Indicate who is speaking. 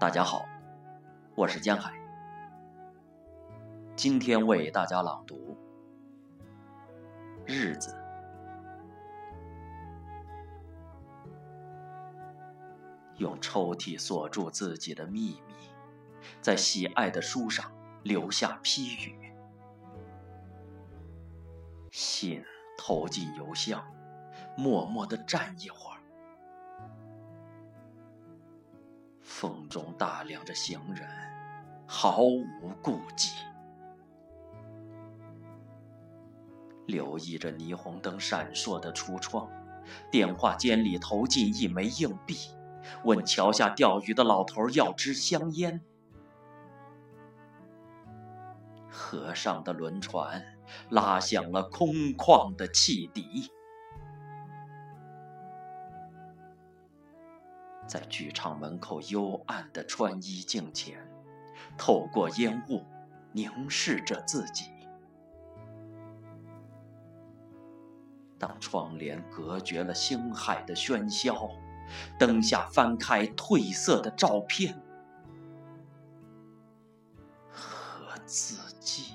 Speaker 1: 大家好，我是江海，今天为大家朗读《日子》。用抽屉锁住自己的秘密，在喜爱的书上留下批语，信投进邮箱，默默的站一会儿。风中打量着行人，毫无顾忌，留意着霓虹灯闪烁的橱窗，电话间里投进一枚硬币。问桥下钓鱼的老头要支香烟。河上的轮船拉响了空旷的汽笛，在剧场门口幽暗的穿衣镜前，透过烟雾凝视着自己。当窗帘隔绝了星海的喧嚣。灯下翻开褪色的照片和字迹。